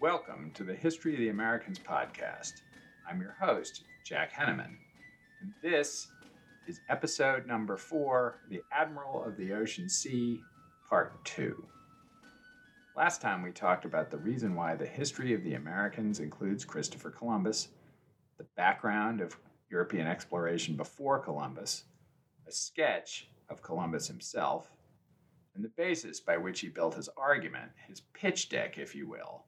Welcome to the History of the Americans podcast. I'm your host, Jack Henneman, and this is episode number four The Admiral of the Ocean Sea, Part Two. Last time we talked about the reason why the history of the Americans includes Christopher Columbus, the background of European exploration before Columbus, a sketch of Columbus himself, and the basis by which he built his argument, his pitch deck, if you will,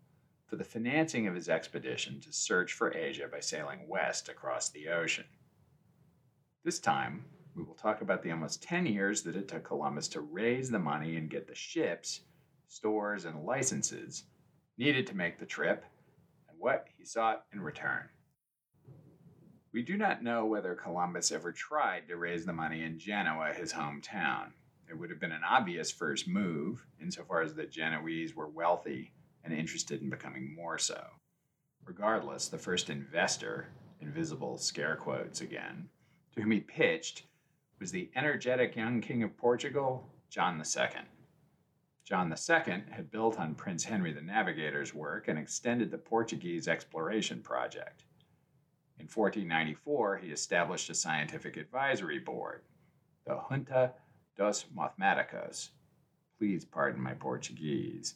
for the financing of his expedition to search for Asia by sailing west across the ocean. This time, we will talk about the almost 10 years that it took Columbus to raise the money and get the ships, stores, and licenses needed to make the trip, and what he sought in return. We do not know whether Columbus ever tried to raise the money in Genoa, his hometown. It would have been an obvious first move, insofar as the Genoese were wealthy and interested in becoming more so. Regardless, the first investor, invisible scare quotes again, to whom he pitched was the energetic young king of Portugal, John II. John II had built on Prince Henry the Navigator's work and extended the Portuguese exploration project. In 1494, he established a scientific advisory board, the Junta dos Mathematicos. Please pardon my Portuguese.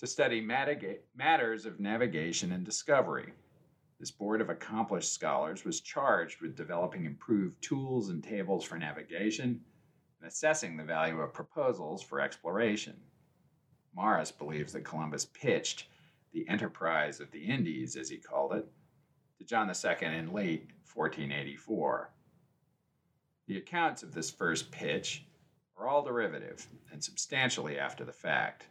To study matters of navigation and discovery. This board of accomplished scholars was charged with developing improved tools and tables for navigation and assessing the value of proposals for exploration. Morison believes that Columbus pitched the enterprise of the Indies, as he called it, to John II in late 1484. The accounts of this first pitch are all derivative and substantially after the fact.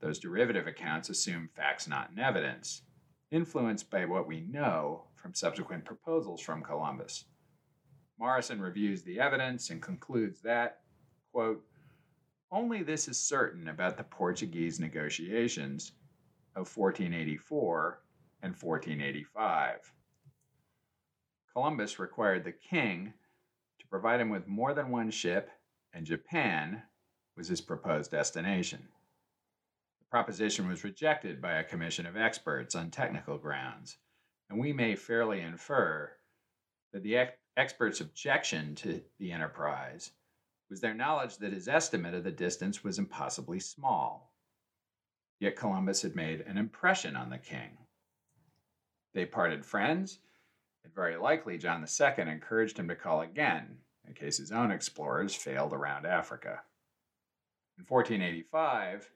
Those derivative accounts assume facts not in evidence, influenced by what we know from subsequent proposals from Columbus. Morison reviews the evidence and concludes that, quote, only this is certain about the Portuguese negotiations of 1484 and 1485. Columbus required the king to provide him with more than one ship, and Japan was his proposed destination. Proposition was rejected by a commission of experts on technical grounds, and we may fairly infer that the ex- experts' objection to the enterprise was their knowledge that his estimate of the distance was impossibly small. Yet Columbus had made an impression on the king. They parted friends, and very likely John II encouraged him to call again in case his own explorers failed around Africa. In 1485,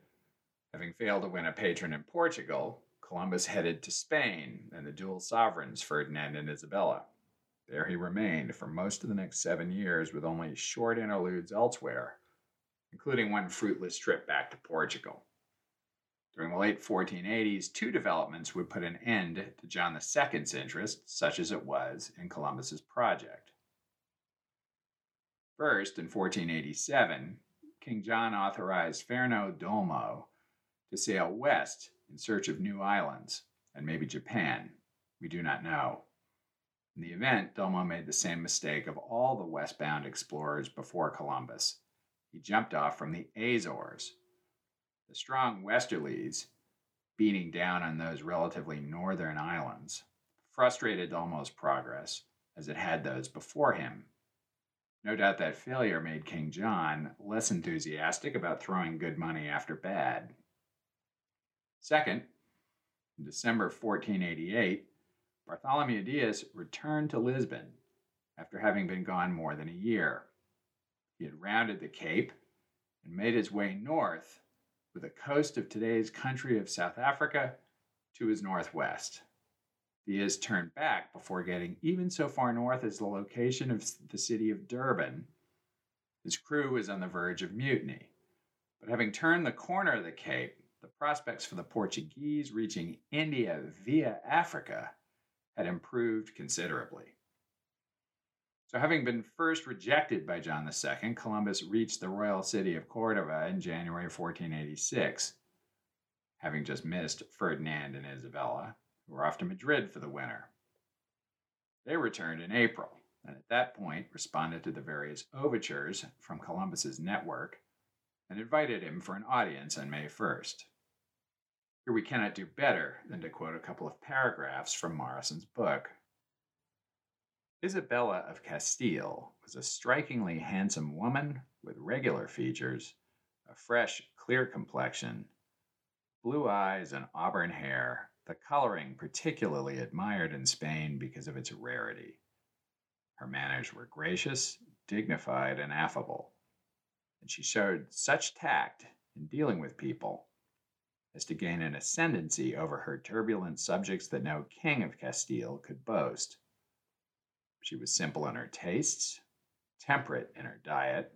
having failed to win a patron in Portugal, Columbus headed to Spain and the dual sovereigns Ferdinand and Isabella. There he remained for most of the next seven years with only short interludes elsewhere, including one fruitless trip back to Portugal. During the late 1480s, two developments would put an end to John II's interest, such as it was in Columbus's project. First, in 1487, King John authorized Fernão Dulmo to sail west in search of new islands and maybe Japan. We do not know. In the event, Dulmo made the same mistake of all the westbound explorers before Columbus. He jumped off from the Azores, the strong westerlies, beating down on those relatively northern islands, frustrated Dulmo's progress as it had those before him. No doubt that failure made King John less enthusiastic about throwing good money after bad. Second, in December 1488, Bartholomew Diaz returned to Lisbon after having been gone more than a year. He had rounded the Cape and made his way north with the coast of today's country of South Africa to his northwest. Diaz turned back before getting even so far north as the location of the city of Durban. His crew was on the verge of mutiny. But having turned the corner of the Cape, the prospects for the Portuguese reaching India via Africa had improved considerably. So, having been first rejected by John II, Columbus reached the royal city of Cordova in January 1486, having just missed Ferdinand and Isabella, who were off to Madrid for the winter. They returned in April, and at that point responded to the various overtures from Columbus's network and invited him for an audience on May 1st. Here we cannot do better than to quote a couple of paragraphs from Morison's book. Isabella of Castile was a strikingly handsome woman with regular features, a fresh, clear complexion, blue eyes, and auburn hair, the coloring particularly admired in Spain because of its rarity. Her manners were gracious, dignified, and affable, and she showed such tact in dealing with people as to gain an ascendancy over her turbulent subjects that no king of Castile could boast. She was simple in her tastes, temperate in her diet,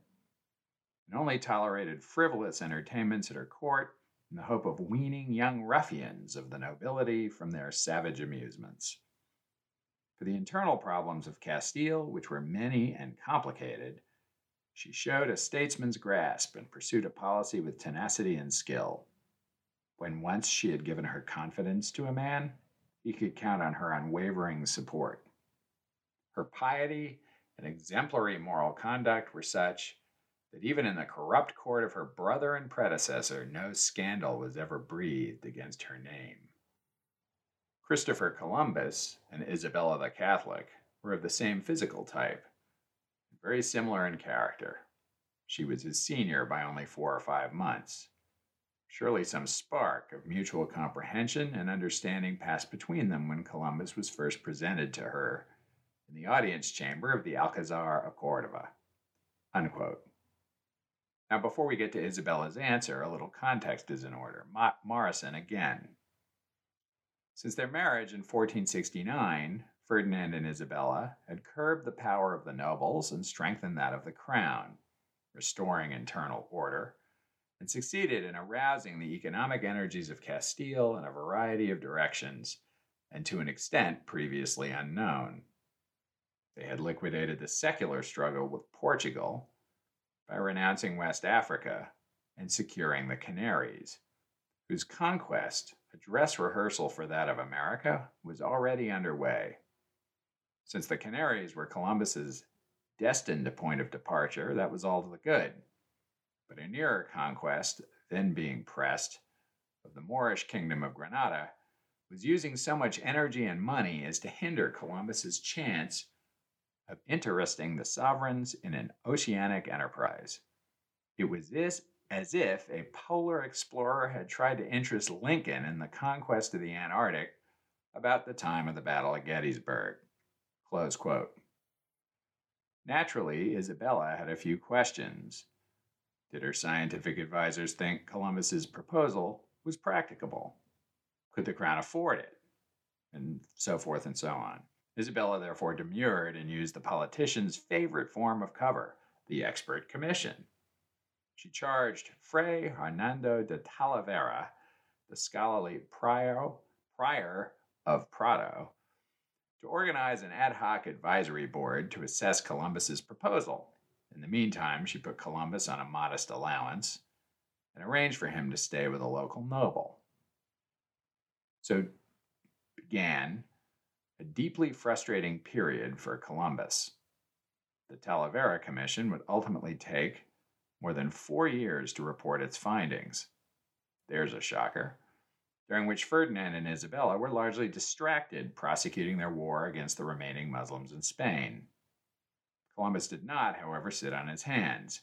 and only tolerated frivolous entertainments at her court in the hope of weaning young ruffians of the nobility from their savage amusements. For the internal problems of Castile, which were many and complicated, she showed a statesman's grasp and pursued a policy with tenacity and skill. When once she had given her confidence to a man, he could count on her unwavering support. Her piety and exemplary moral conduct were such that even in the corrupt court of her brother and predecessor, no scandal was ever breathed against her name. Christopher Columbus and Isabella the Catholic were of the same physical type, very similar in character. She was his senior by only four or five months. Surely some spark of mutual comprehension and understanding passed between them when Columbus was first presented to her in the audience chamber of the Alcazar of Cordova. Unquote. Now, before we get to Isabella's answer, a little context is in order. Mo- Morison again. Since their marriage in 1469, Ferdinand and Isabella had curbed the power of the nobles and strengthened that of the crown, restoring internal order, and succeeded in arousing the economic energies of Castile in a variety of directions and to an extent previously unknown. They had liquidated the secular struggle with Portugal by renouncing West Africa and securing the Canaries, whose conquest, a dress rehearsal for that of America, was already underway. Since the Canaries were Columbus's destined point of departure, that was all to the good. But a nearer conquest, then being pressed, of the Moorish kingdom of Granada, was using so much energy and money as to hinder Columbus's chance of interesting the sovereigns in an oceanic enterprise. It was this as if a polar explorer had tried to interest Lincoln in the conquest of the Antarctic about the time of the Battle of Gettysburg. Naturally, Isabella had a few questions. Did her scientific advisors think Columbus's proposal was practicable? Could the crown afford it? And so forth and so on. Isabella therefore demurred and used the politician's favorite form of cover, the expert commission. She charged Fray Hernando de Talavera, the scholarly prior, prior of Prado, to organize an ad hoc advisory board to assess Columbus's proposal. In the meantime, she put Columbus on a modest allowance and arranged for him to stay with a local noble. So began a deeply frustrating period for Columbus. The Talavera Commission would ultimately take more than four years to report its findings. There's a shocker. During which Ferdinand and Isabella were largely distracted prosecuting their war against the remaining Muslims in Spain. Columbus did not, however, sit on his hands.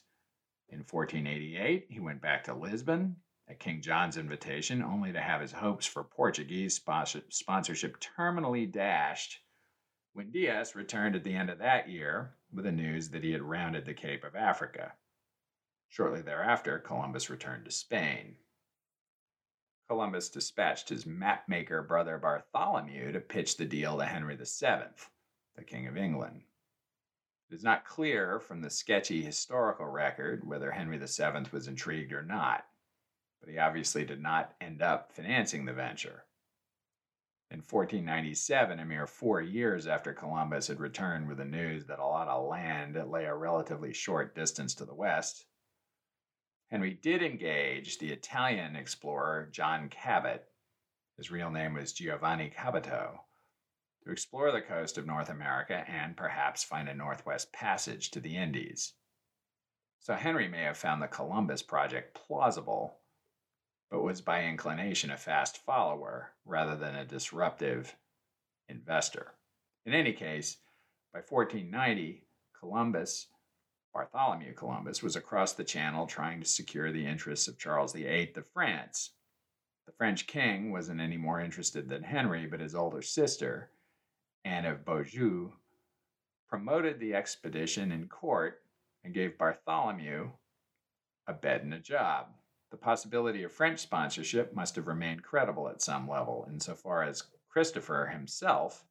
In 1488, he went back to Lisbon at King John's invitation, only to have his hopes for Portuguese sponsorship terminally dashed when Diaz returned at the end of that year with the news that he had rounded the Cape of Africa. Shortly thereafter, Columbus returned to Spain. Columbus dispatched his mapmaker brother Bartholomew to pitch the deal to Henry VII, the King of England. It is not clear from the sketchy historical record whether Henry VII was intrigued or not but he obviously did not end up financing the venture. In 1497, a mere four years after Columbus had returned with the news that a lot of land lay a relatively short distance to the west, Henry did engage the Italian explorer John Cabot, his real name was Giovanni Caboto, to explore the coast of North America and perhaps find a northwest passage to the Indies. So Henry may have found the Columbus project plausible but was by inclination a fast follower rather than a disruptive investor. In any case, by 1490, Columbus, Bartholomew Columbus, was across the channel trying to secure the interests of Charles VIII of France. The French king wasn't any more interested than Henry, but his older sister, Anne of Beaujeu, promoted the expedition in court and gave Bartholomew a bed and a job. The possibility of French sponsorship must have remained credible at some level, insofar as Christopher himself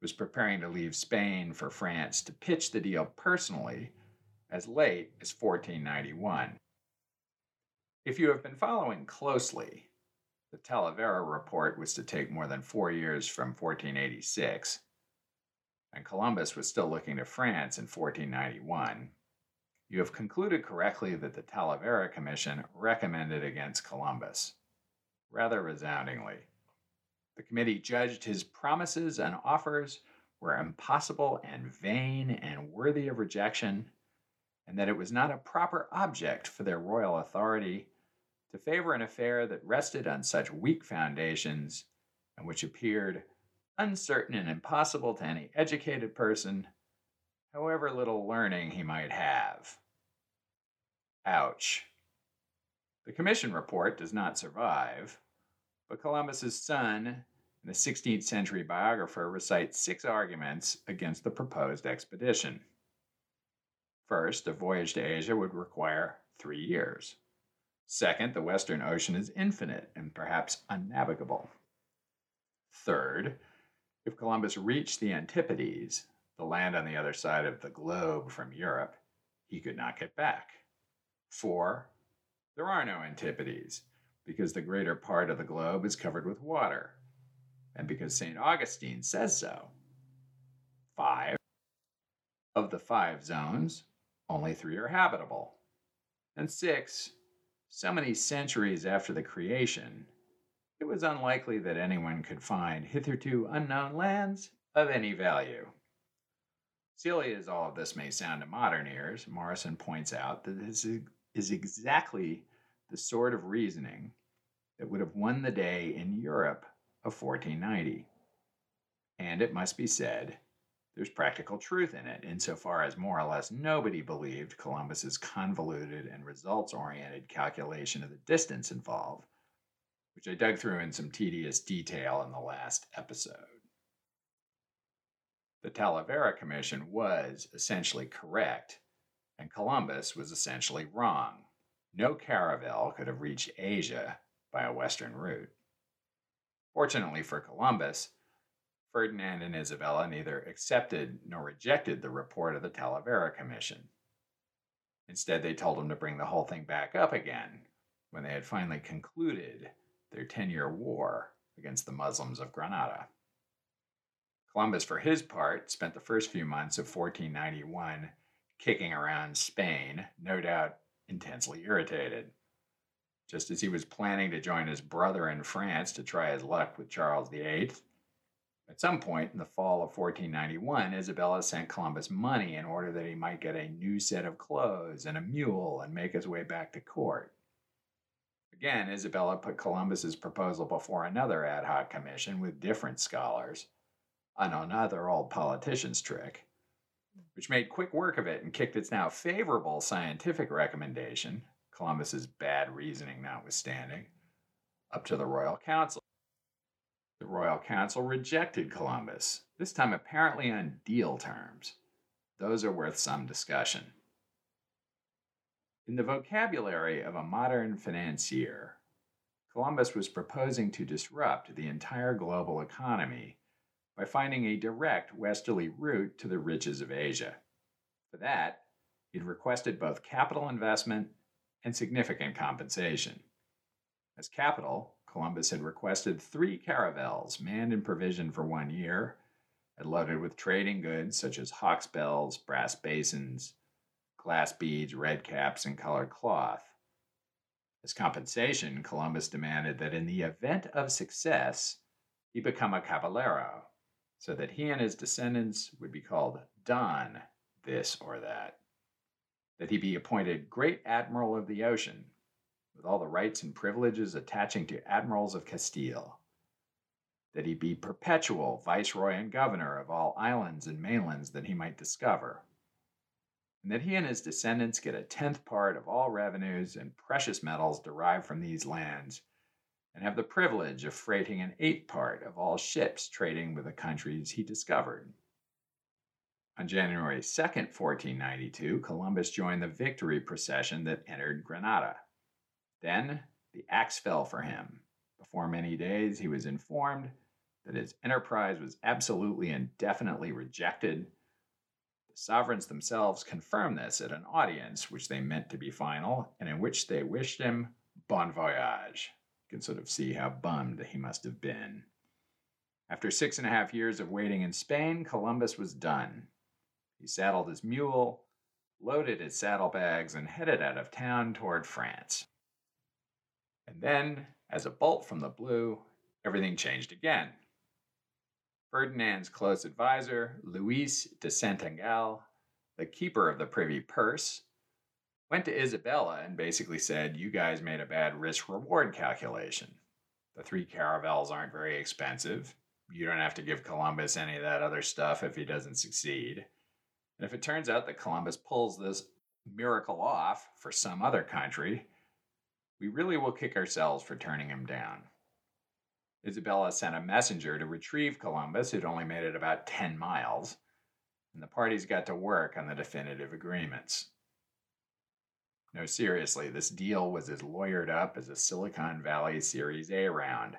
was preparing to leave Spain for France to pitch the deal personally as late as 1491. If you have been following closely, the Talavera report was to take more than four years from 1486, and Columbus was still looking to France in 1491. You have concluded correctly that the Talavera Commission recommended against Columbus, rather resoundingly. The committee judged his promises and offers were impossible and vain and worthy of rejection, and that it was not a proper object for their royal authority to favor an affair that rested on such weak foundations and which appeared uncertain and impossible to any educated person, however little learning he might have. Ouch. The commission report does not survive, but Columbus's son the 16th century biographer recites six arguments against the proposed expedition. First, a voyage to Asia would require three years. Second, the Western Ocean is infinite and perhaps unnavigable. Third, if Columbus reached the Antipodes, the land on the other side of the globe from Europe, he could not get back. Four, there are no Antipodes because the greater part of the globe is covered with water, and because St. Augustine says so. Five, of the five zones, only three are habitable. And six, so many centuries after the creation, it was unlikely that anyone could find hitherto unknown lands of any value. Silly as all of this may sound to modern ears, Morison points out that this is exactly the sort of reasoning that would have won the day in Europe of 1490. And it must be said, there's practical truth in it, insofar as more or less nobody believed Columbus's convoluted and results oriented calculation of the distance involved, which I dug through in some tedious detail in the last episode. The Talavera Commission was essentially correct, and Columbus was essentially wrong no caravel could have reached Asia by a western route. Fortunately for Columbus, Ferdinand and Isabella neither accepted nor rejected the report of the Talavera Commission. Instead, they told him to bring the whole thing back up again when they had finally concluded their 10 year war against the Muslims of Granada. Columbus, for his part, spent the first few months of 1491 kicking around Spain, no doubt intensely irritated. Just as he was planning to join his brother in France to try his luck with Charles VIII, at some point in the fall of 1491, Isabella sent Columbus money in order that he might get a new set of clothes and a mule and make his way back to court. Again, Isabella put Columbus's proposal before another ad hoc commission with different scholars, on another old politician's trick which made quick work of it and kicked its now favorable scientific recommendation, Columbus's bad reasoning notwithstanding, up to the Royal Council. The Royal Council rejected Columbus, this time apparently on deal terms. Those are worth some discussion. In the vocabulary of a modern financier, Columbus was proposing to disrupt the entire global economy by finding a direct westerly route to the riches of Asia. For that, he'd requested both capital investment and significant compensation. As capital, Columbus had requested three caravels manned and provisioned for one year and loaded with trading goods such as hawks' bells, brass basins, glass beads, red caps, and colored cloth. As compensation, Columbus demanded that in the event of success, he become a caballero, so that he and his descendants would be called Don this or that, that he be appointed Great Admiral of the Ocean, with all the rights and privileges attaching to admirals of Castile, that he be perpetual viceroy and governor of all islands and mainlands that he might discover, and that he and his descendants get a tenth part of all revenues and precious metals derived from these lands, and have the privilege of freighting an eighth part of all ships trading with the countries he discovered. On January 2, 1492, Columbus joined the victory procession that entered Granada. Then the axe fell for him. Before many days, he was informed that his enterprise was absolutely and definitely rejected. Sovereigns themselves confirmed this at an audience which they meant to be final and in which they wished him bon voyage. You can sort of see how bummed he must have been. After six and a half years of waiting in Spain, Columbus was done. He saddled his mule, loaded his saddlebags, and headed out of town toward France. And then, as a bolt from the blue, everything changed again. Ferdinand's close advisor, Luis de Santangel, the keeper of the privy purse, went to Isabella and basically said, You guys made a bad risk reward calculation. The three caravels aren't very expensive. You don't have to give Columbus any of that other stuff if he doesn't succeed. And if it turns out that Columbus pulls this miracle off for some other country, we really will kick ourselves for turning him down. Isabella sent a messenger to retrieve Columbus, who'd only made it about 10 miles, and the parties got to work on the definitive agreements. No, seriously, this deal was as lawyered up as a Silicon Valley Series A round.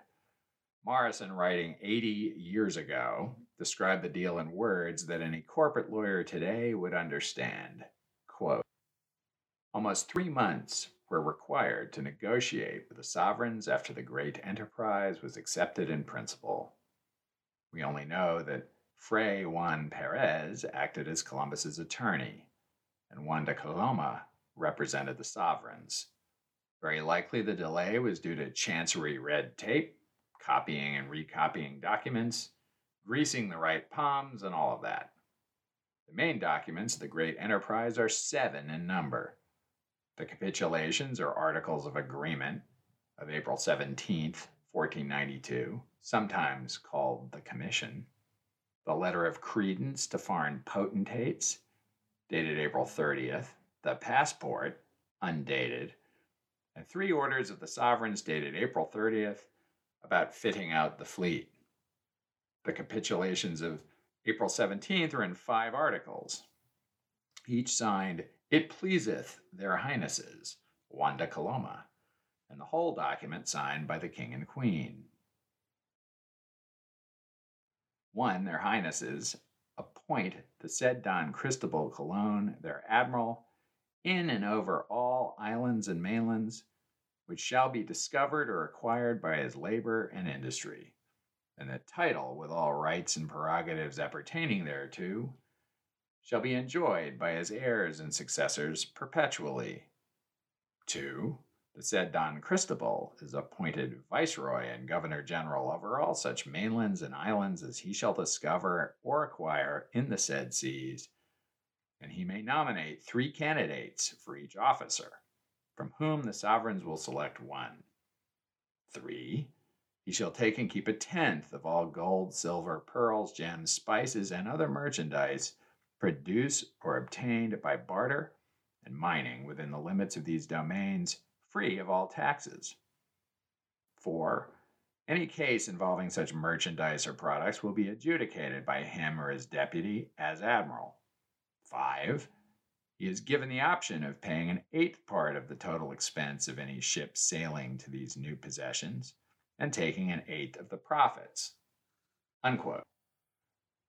Morison, writing 80 years ago, described the deal in words that any corporate lawyer today would understand. Quote, Almost three months were required to negotiate with the sovereigns after the great enterprise was accepted in principle. We only know that Fray Juan Perez acted as Columbus's attorney, and Juan de Coloma represented the sovereigns. Very likely the delay was due to chancery red tape, copying and recopying documents, greasing the right palms, and all of that. The main documents of the great enterprise are seven in number. The capitulations or articles of agreement of April 17, 1492, sometimes called the Commission. The letter of credence to foreign potentates, dated April 30th. The passport, undated. And three orders of the sovereigns dated April 30th about fitting out the fleet. The capitulations of April 17th are in five articles, each signed, It pleaseth their highnesses, Juan de Coloma, and the whole document signed by the king and queen. One, their highnesses appoint the said Don Cristobal Colon, their admiral, in and over all islands and mainlands, which shall be discovered or acquired by his labor and industry and the title, with all rights and prerogatives appertaining thereto, shall be enjoyed by his heirs and successors perpetually. 2. The said Don Cristobal is appointed Viceroy and Governor General over all such mainlands and islands as he shall discover or acquire in the said seas, and he may nominate three candidates for each officer, from whom the sovereigns will select one. 3. He shall take and keep a tenth of all gold, silver, pearls, gems, spices, and other merchandise produced or obtained by barter and mining within the limits of these domains, free of all taxes. 4. Any case involving such merchandise or products will be adjudicated by him or his deputy as admiral. 5. He is given the option of paying an eighth part of the total expense of any ship sailing to these new possessions and taking an eighth of the profits. Unquote.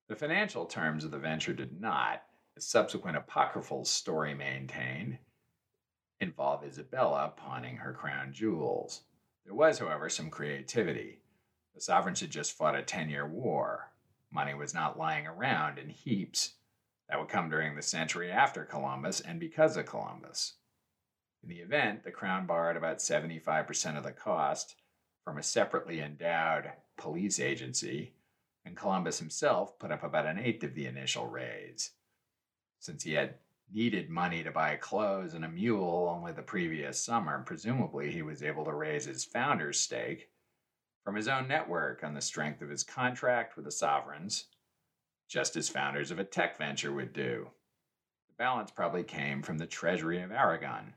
The financial terms of the venture did not, as subsequent apocryphal story maintained, involve Isabella pawning her crown jewels. There was, however, some creativity. The sovereigns had just fought a 10 year war. Money was not lying around in heaps. That would come during the century after Columbus and because of Columbus. In the event, the crown borrowed about 75% of the cost from a separately endowed police agency, and Columbus himself put up about an eighth of the initial raise. Since he had needed money to buy clothes and a mule only the previous summer. Presumably, he was able to raise his founder's stake from his own network on the strength of his contract with the sovereigns, just as founders of a tech venture would do. The balance probably came from the treasury of Aragon.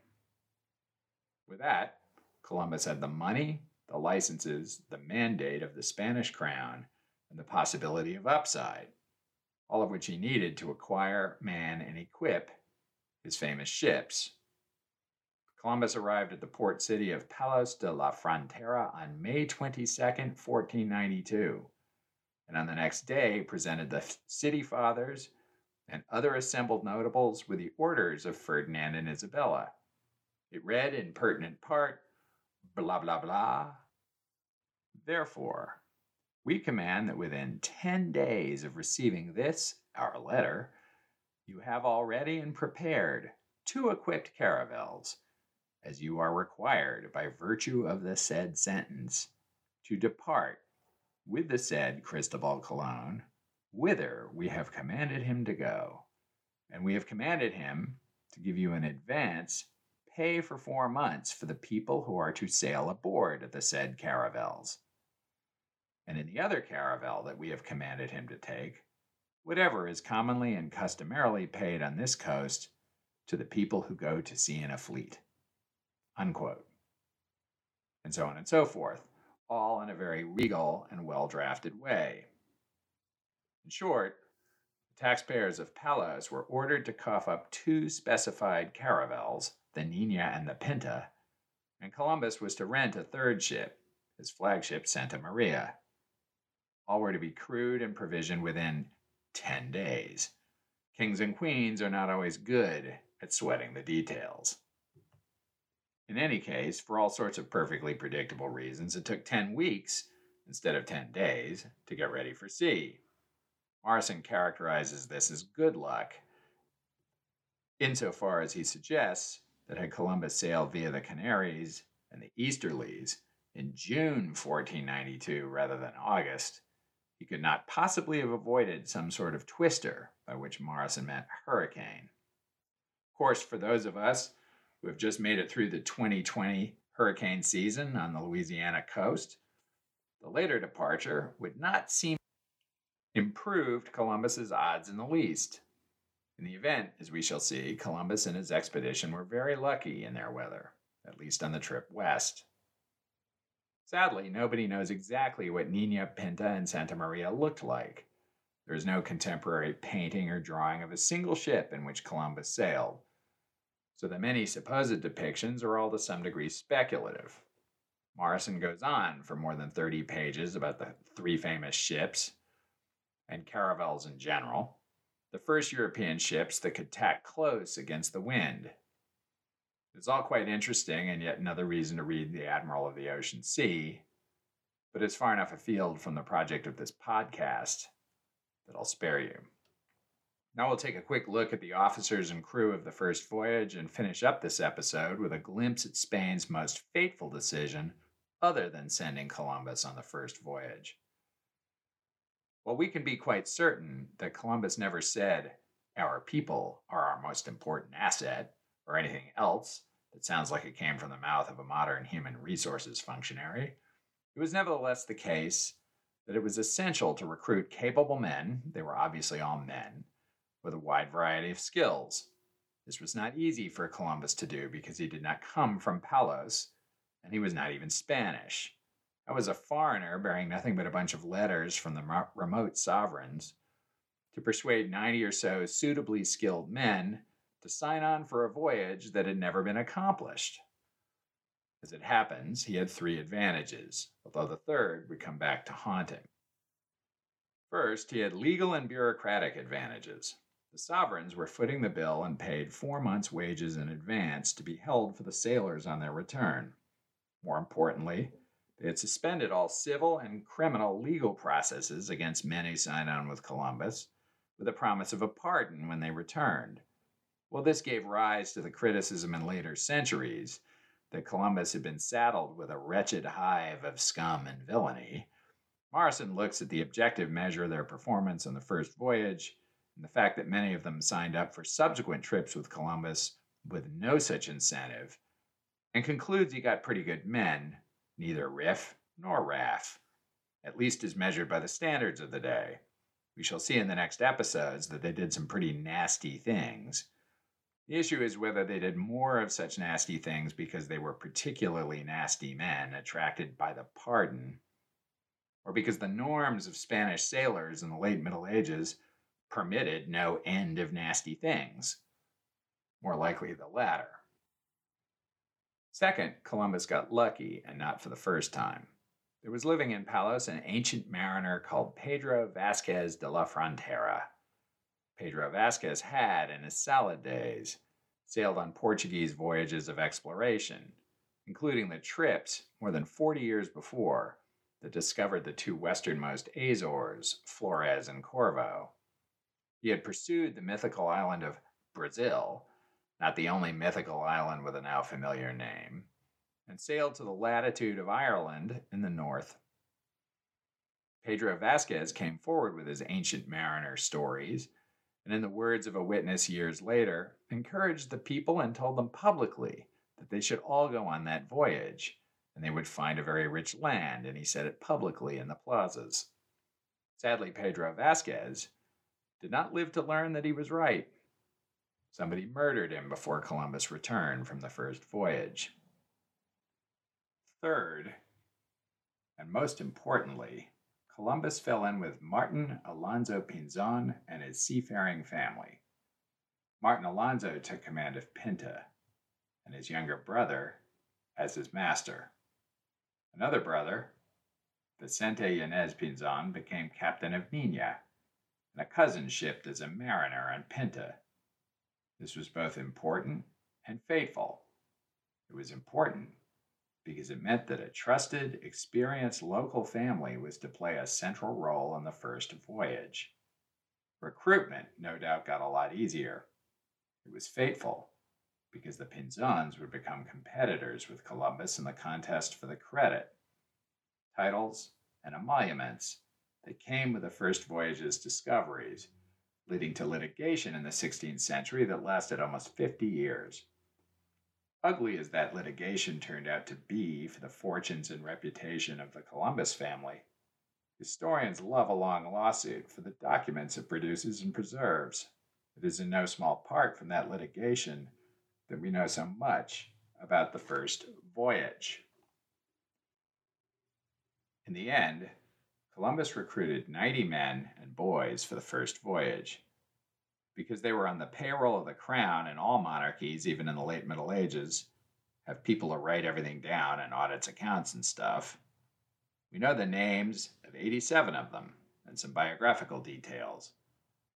With that, Columbus had the money, the licenses, the mandate of the Spanish crown, and the possibility of upside, all of which he needed to acquire, man, and equip his famous ships. Columbus arrived at the port city of Palos de la Frontera on May 22, 1492, and on the next day presented the city fathers and other assembled notables with the orders of Ferdinand and Isabella. It read in pertinent part, blah, blah, blah. Therefore, we command that within 10 days of receiving this, our letter, you have already and prepared two equipped caravels, as you are required by virtue of the said sentence, to depart with the said Cristobal Colon, whither we have commanded him to go. And we have commanded him to give you an advance pay for four months for the people who are to sail aboard the said caravels. And in the other caravel that we have commanded him to take, whatever is commonly and customarily paid on this coast to the people who go to sea in a fleet. Unquote. And so on and so forth, all in a very regal and well drafted way. In short, the taxpayers of Palos were ordered to cough up two specified caravels, the Nina and the Pinta, and Columbus was to rent a third ship, his flagship Santa Maria. All were to be crewed and provisioned within 10 days. Kings and queens are not always good at sweating the details. In any case, for all sorts of perfectly predictable reasons, it took 10 weeks instead of 10 days to get ready for sea. Morison characterizes this as good luck, insofar as he suggests that had Columbus sailed via the Canaries and the Easterlies in June 1492 rather than August, he could not possibly have avoided some sort of twister, by which Morison meant hurricane. Of course, for those of us who have just made it through the 2020 hurricane season on the Louisiana coast, the later departure would not seem improved Columbus's odds in the least. In the event, as we shall see, Columbus and his expedition were very lucky in their weather, at least on the trip west. Sadly, nobody knows exactly what Nina Pinta and Santa Maria looked like. There is no contemporary painting or drawing of a single ship in which Columbus sailed, so the many supposed depictions are all to some degree speculative. Morison goes on for more than 30 pages about the three famous ships and caravels in general, the first European ships that could tack close against the wind. It's all quite interesting and yet another reason to read The Admiral of the Ocean Sea, but it's far enough afield from the project of this podcast that I'll spare you. Now we'll take a quick look at the officers and crew of the first voyage and finish up this episode with a glimpse at Spain's most fateful decision other than sending Columbus on the first voyage. While we can be quite certain that Columbus never said, Our people are our most important asset, or anything else that sounds like it came from the mouth of a modern human resources functionary, it was nevertheless the case that it was essential to recruit capable men, they were obviously all men, with a wide variety of skills. This was not easy for Columbus to do because he did not come from Palos, and he was not even Spanish. I was a foreigner bearing nothing but a bunch of letters from the remote sovereigns. To persuade 90 or so suitably skilled men to sign on for a voyage that had never been accomplished. As it happens, he had three advantages, although the third would come back to haunt him. First, he had legal and bureaucratic advantages. The sovereigns were footing the bill and paid four months' wages in advance to be held for the sailors on their return. More importantly, they had suspended all civil and criminal legal processes against men who signed on with Columbus, with a promise of a pardon when they returned. Well, this gave rise to the criticism in later centuries that Columbus had been saddled with a wretched hive of scum and villainy. Morison looks at the objective measure of their performance on the first voyage and the fact that many of them signed up for subsequent trips with Columbus with no such incentive, and concludes he got pretty good men, neither riff nor raff, at least as measured by the standards of the day. We shall see in the next episodes that they did some pretty nasty things. The issue is whether they did more of such nasty things because they were particularly nasty men attracted by the pardon, or because the norms of Spanish sailors in the late Middle Ages permitted no end of nasty things. More likely the latter. Second, Columbus got lucky, and not for the first time. There was living in Palos an ancient mariner called Pedro Vasquez de la Frontera. Pedro Vasquez had, in his salad days, sailed on Portuguese voyages of exploration, including the trips more than 40 years before that discovered the two westernmost Azores, Flores and Corvo. He had pursued the mythical island of Brazil, not the only mythical island with a now familiar name, and sailed to the latitude of Ireland in the north. Pedro Vasquez came forward with his ancient mariner stories, and in the words of a witness years later, encouraged the people and told them publicly that they should all go on that voyage, and they would find a very rich land, and he said it publicly in the plazas. Sadly, Pedro Vasquez did not live to learn that he was right. Somebody murdered him before Columbus returned from the first voyage. Third, and most importantly, Columbus fell in with Martin Alonso Pinzon and his seafaring family. Martin Alonso took command of Pinta, and his younger brother as his master. Another brother, Vicente Yanez Pinzon, became captain of Nina, and a cousin shipped as a mariner on Pinta. This was both important and fateful. It was important because it meant that a trusted, experienced local family was to play a central role in the first voyage. Recruitment, no doubt, got a lot easier. It was fateful because the Pinzons would become competitors with Columbus in the contest for the credit, titles, and emoluments that came with the first voyage's discoveries, leading to litigation in the 16th century that lasted almost 50 years. Ugly as that litigation turned out to be for the fortunes and reputation of the Columbus family, historians love a long lawsuit for the documents it produces and preserves. It is in no small part from that litigation that we know so much about the first voyage. In the end, Columbus recruited 90 men and boys for the first voyage. Because they were on the payroll of the crown in all monarchies, even in the late Middle Ages, have people to write everything down and audits accounts and stuff. We know the names of 87 of them and some biographical details.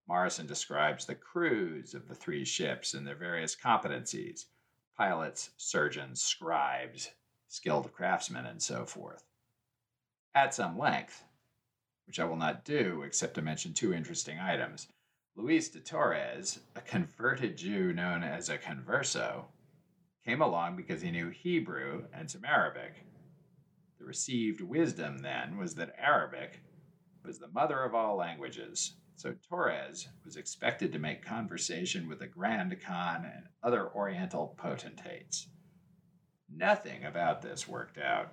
Morison describes the crews of the three ships and their various competencies pilots, surgeons, scribes, skilled craftsmen, and so forth. At some length, which I will not do except to mention two interesting items. Luis de Torres, a converted Jew known as a converso, came along because he knew Hebrew and some Arabic. The received wisdom then was that Arabic was the mother of all languages, so Torres was expected to make conversation with the Grand Khan and other Oriental potentates. Nothing about this worked out.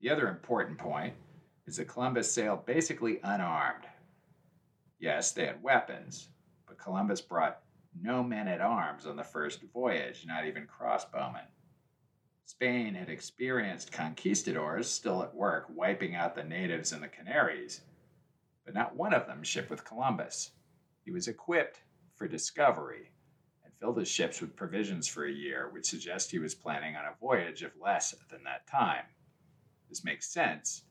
The other important point is that Columbus sailed basically unarmed. Yes, they had weapons, but Columbus brought no men at arms on the first voyage, not even crossbowmen. Spain had experienced conquistadors still at work wiping out the natives in the Canaries, but not one of them shipped with Columbus. He was equipped for discovery and filled his ships with provisions for a year, which suggests he was planning on a voyage of less than that time. This makes sense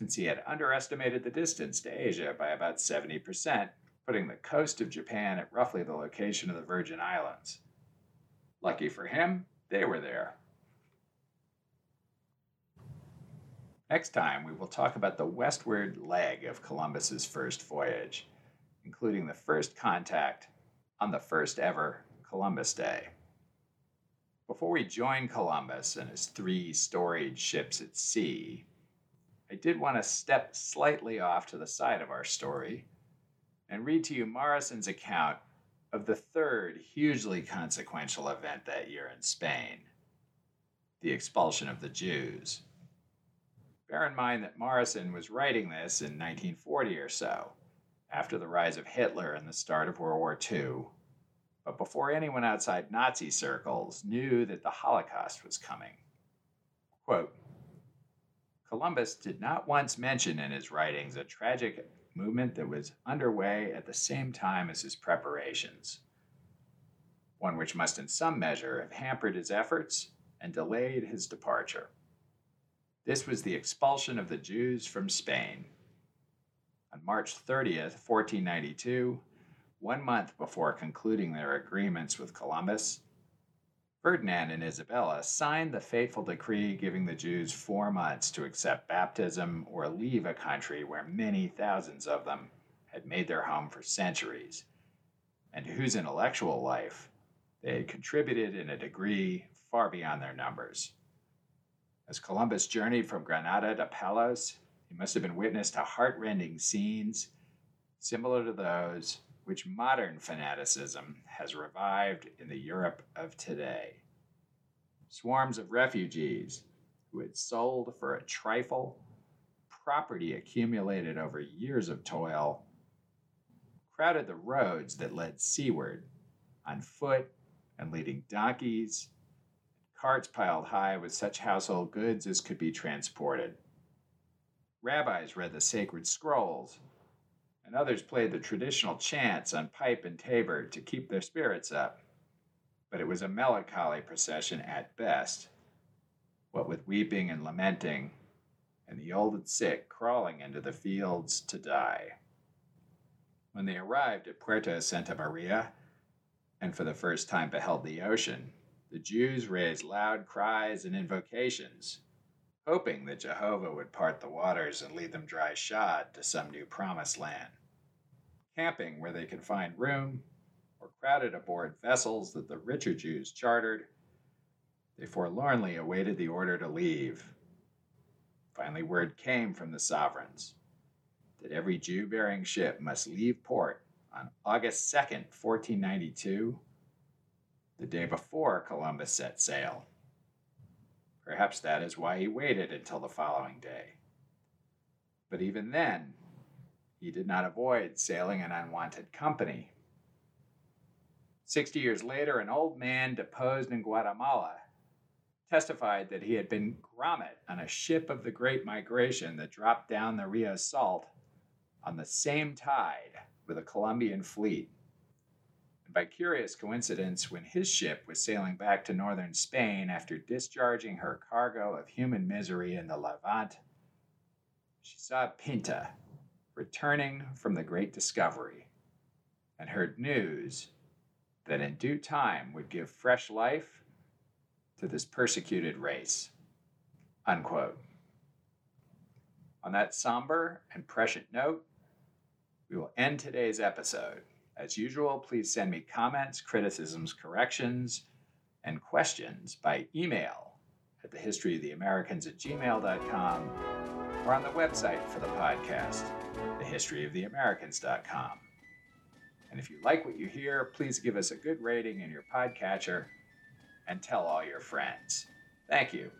since he had underestimated the distance to Asia by about 70%, putting the coast of Japan at roughly the location of the Virgin Islands. Lucky for him, they were there. Next time, we will talk about the westward leg of Columbus's first voyage, including the first contact on the first ever Columbus Day. Before we join Columbus and his three storied ships at sea, I did want to step slightly off to the side of our story and read to you Morison's account of the third hugely consequential event that year in Spain the expulsion of the Jews. Bear in mind that Morrison was writing this in 1940 or so, after the rise of Hitler and the start of World War II, but before anyone outside Nazi circles knew that the Holocaust was coming. Quote, Columbus did not once mention in his writings a tragic movement that was underway at the same time as his preparations, one which must in some measure have hampered his efforts and delayed his departure. This was the expulsion of the Jews from Spain. On March 30th, 1492, one month before concluding their agreements with Columbus, Ferdinand and Isabella signed the fateful decree giving the Jews four months to accept baptism or leave a country where many thousands of them had made their home for centuries, and to whose intellectual life they had contributed in a degree far beyond their numbers. As Columbus journeyed from Granada to Palos, he must have been witness to heartrending scenes similar to those which modern fanaticism has revived in the Europe of today. Swarms of refugees who had sold for a trifle property accumulated over years of toil crowded the roads that led seaward on foot and leading donkeys, carts piled high with such household goods as could be transported. Rabbis read the sacred scrolls and others played the traditional chants on pipe and tabor to keep their spirits up. But it was a melancholy procession at best, what with weeping and lamenting, and the old and sick crawling into the fields to die. When they arrived at Puerto Santa Maria, and for the first time beheld the ocean, the Jews raised loud cries and invocations, hoping that Jehovah would part the waters and lead them dry shod to some new promised land camping where they could find room, or crowded aboard vessels that the richer Jews chartered. They forlornly awaited the order to leave. Finally, word came from the sovereigns that every Jew bearing ship must leave port on August 2nd, 1492, the day before Columbus set sail. Perhaps that is why he waited until the following day. But even then, he did not avoid sailing in unwanted company. Sixty years later, an old man deposed in Guatemala testified that he had been grommet on a ship of the Great Migration that dropped down the Rio Saltes on the same tide with a Columbian fleet. And by curious coincidence, when his ship was sailing back to northern Spain after discharging her cargo of human misery in the Levant, she saw Pinta, returning from the great discovery, and heard news that in due time would give fresh life to this persecuted race. Unquote. On that somber and prescient note, we will end today's episode. As usual, please send me comments, criticisms, corrections, and questions by email at thehistoryoftheamericans at gmail.com or on the website for the podcast, thehistoryoftheamericans.com. And if you like what you hear, please give us a good rating in your podcatcher and tell all your friends. Thank you.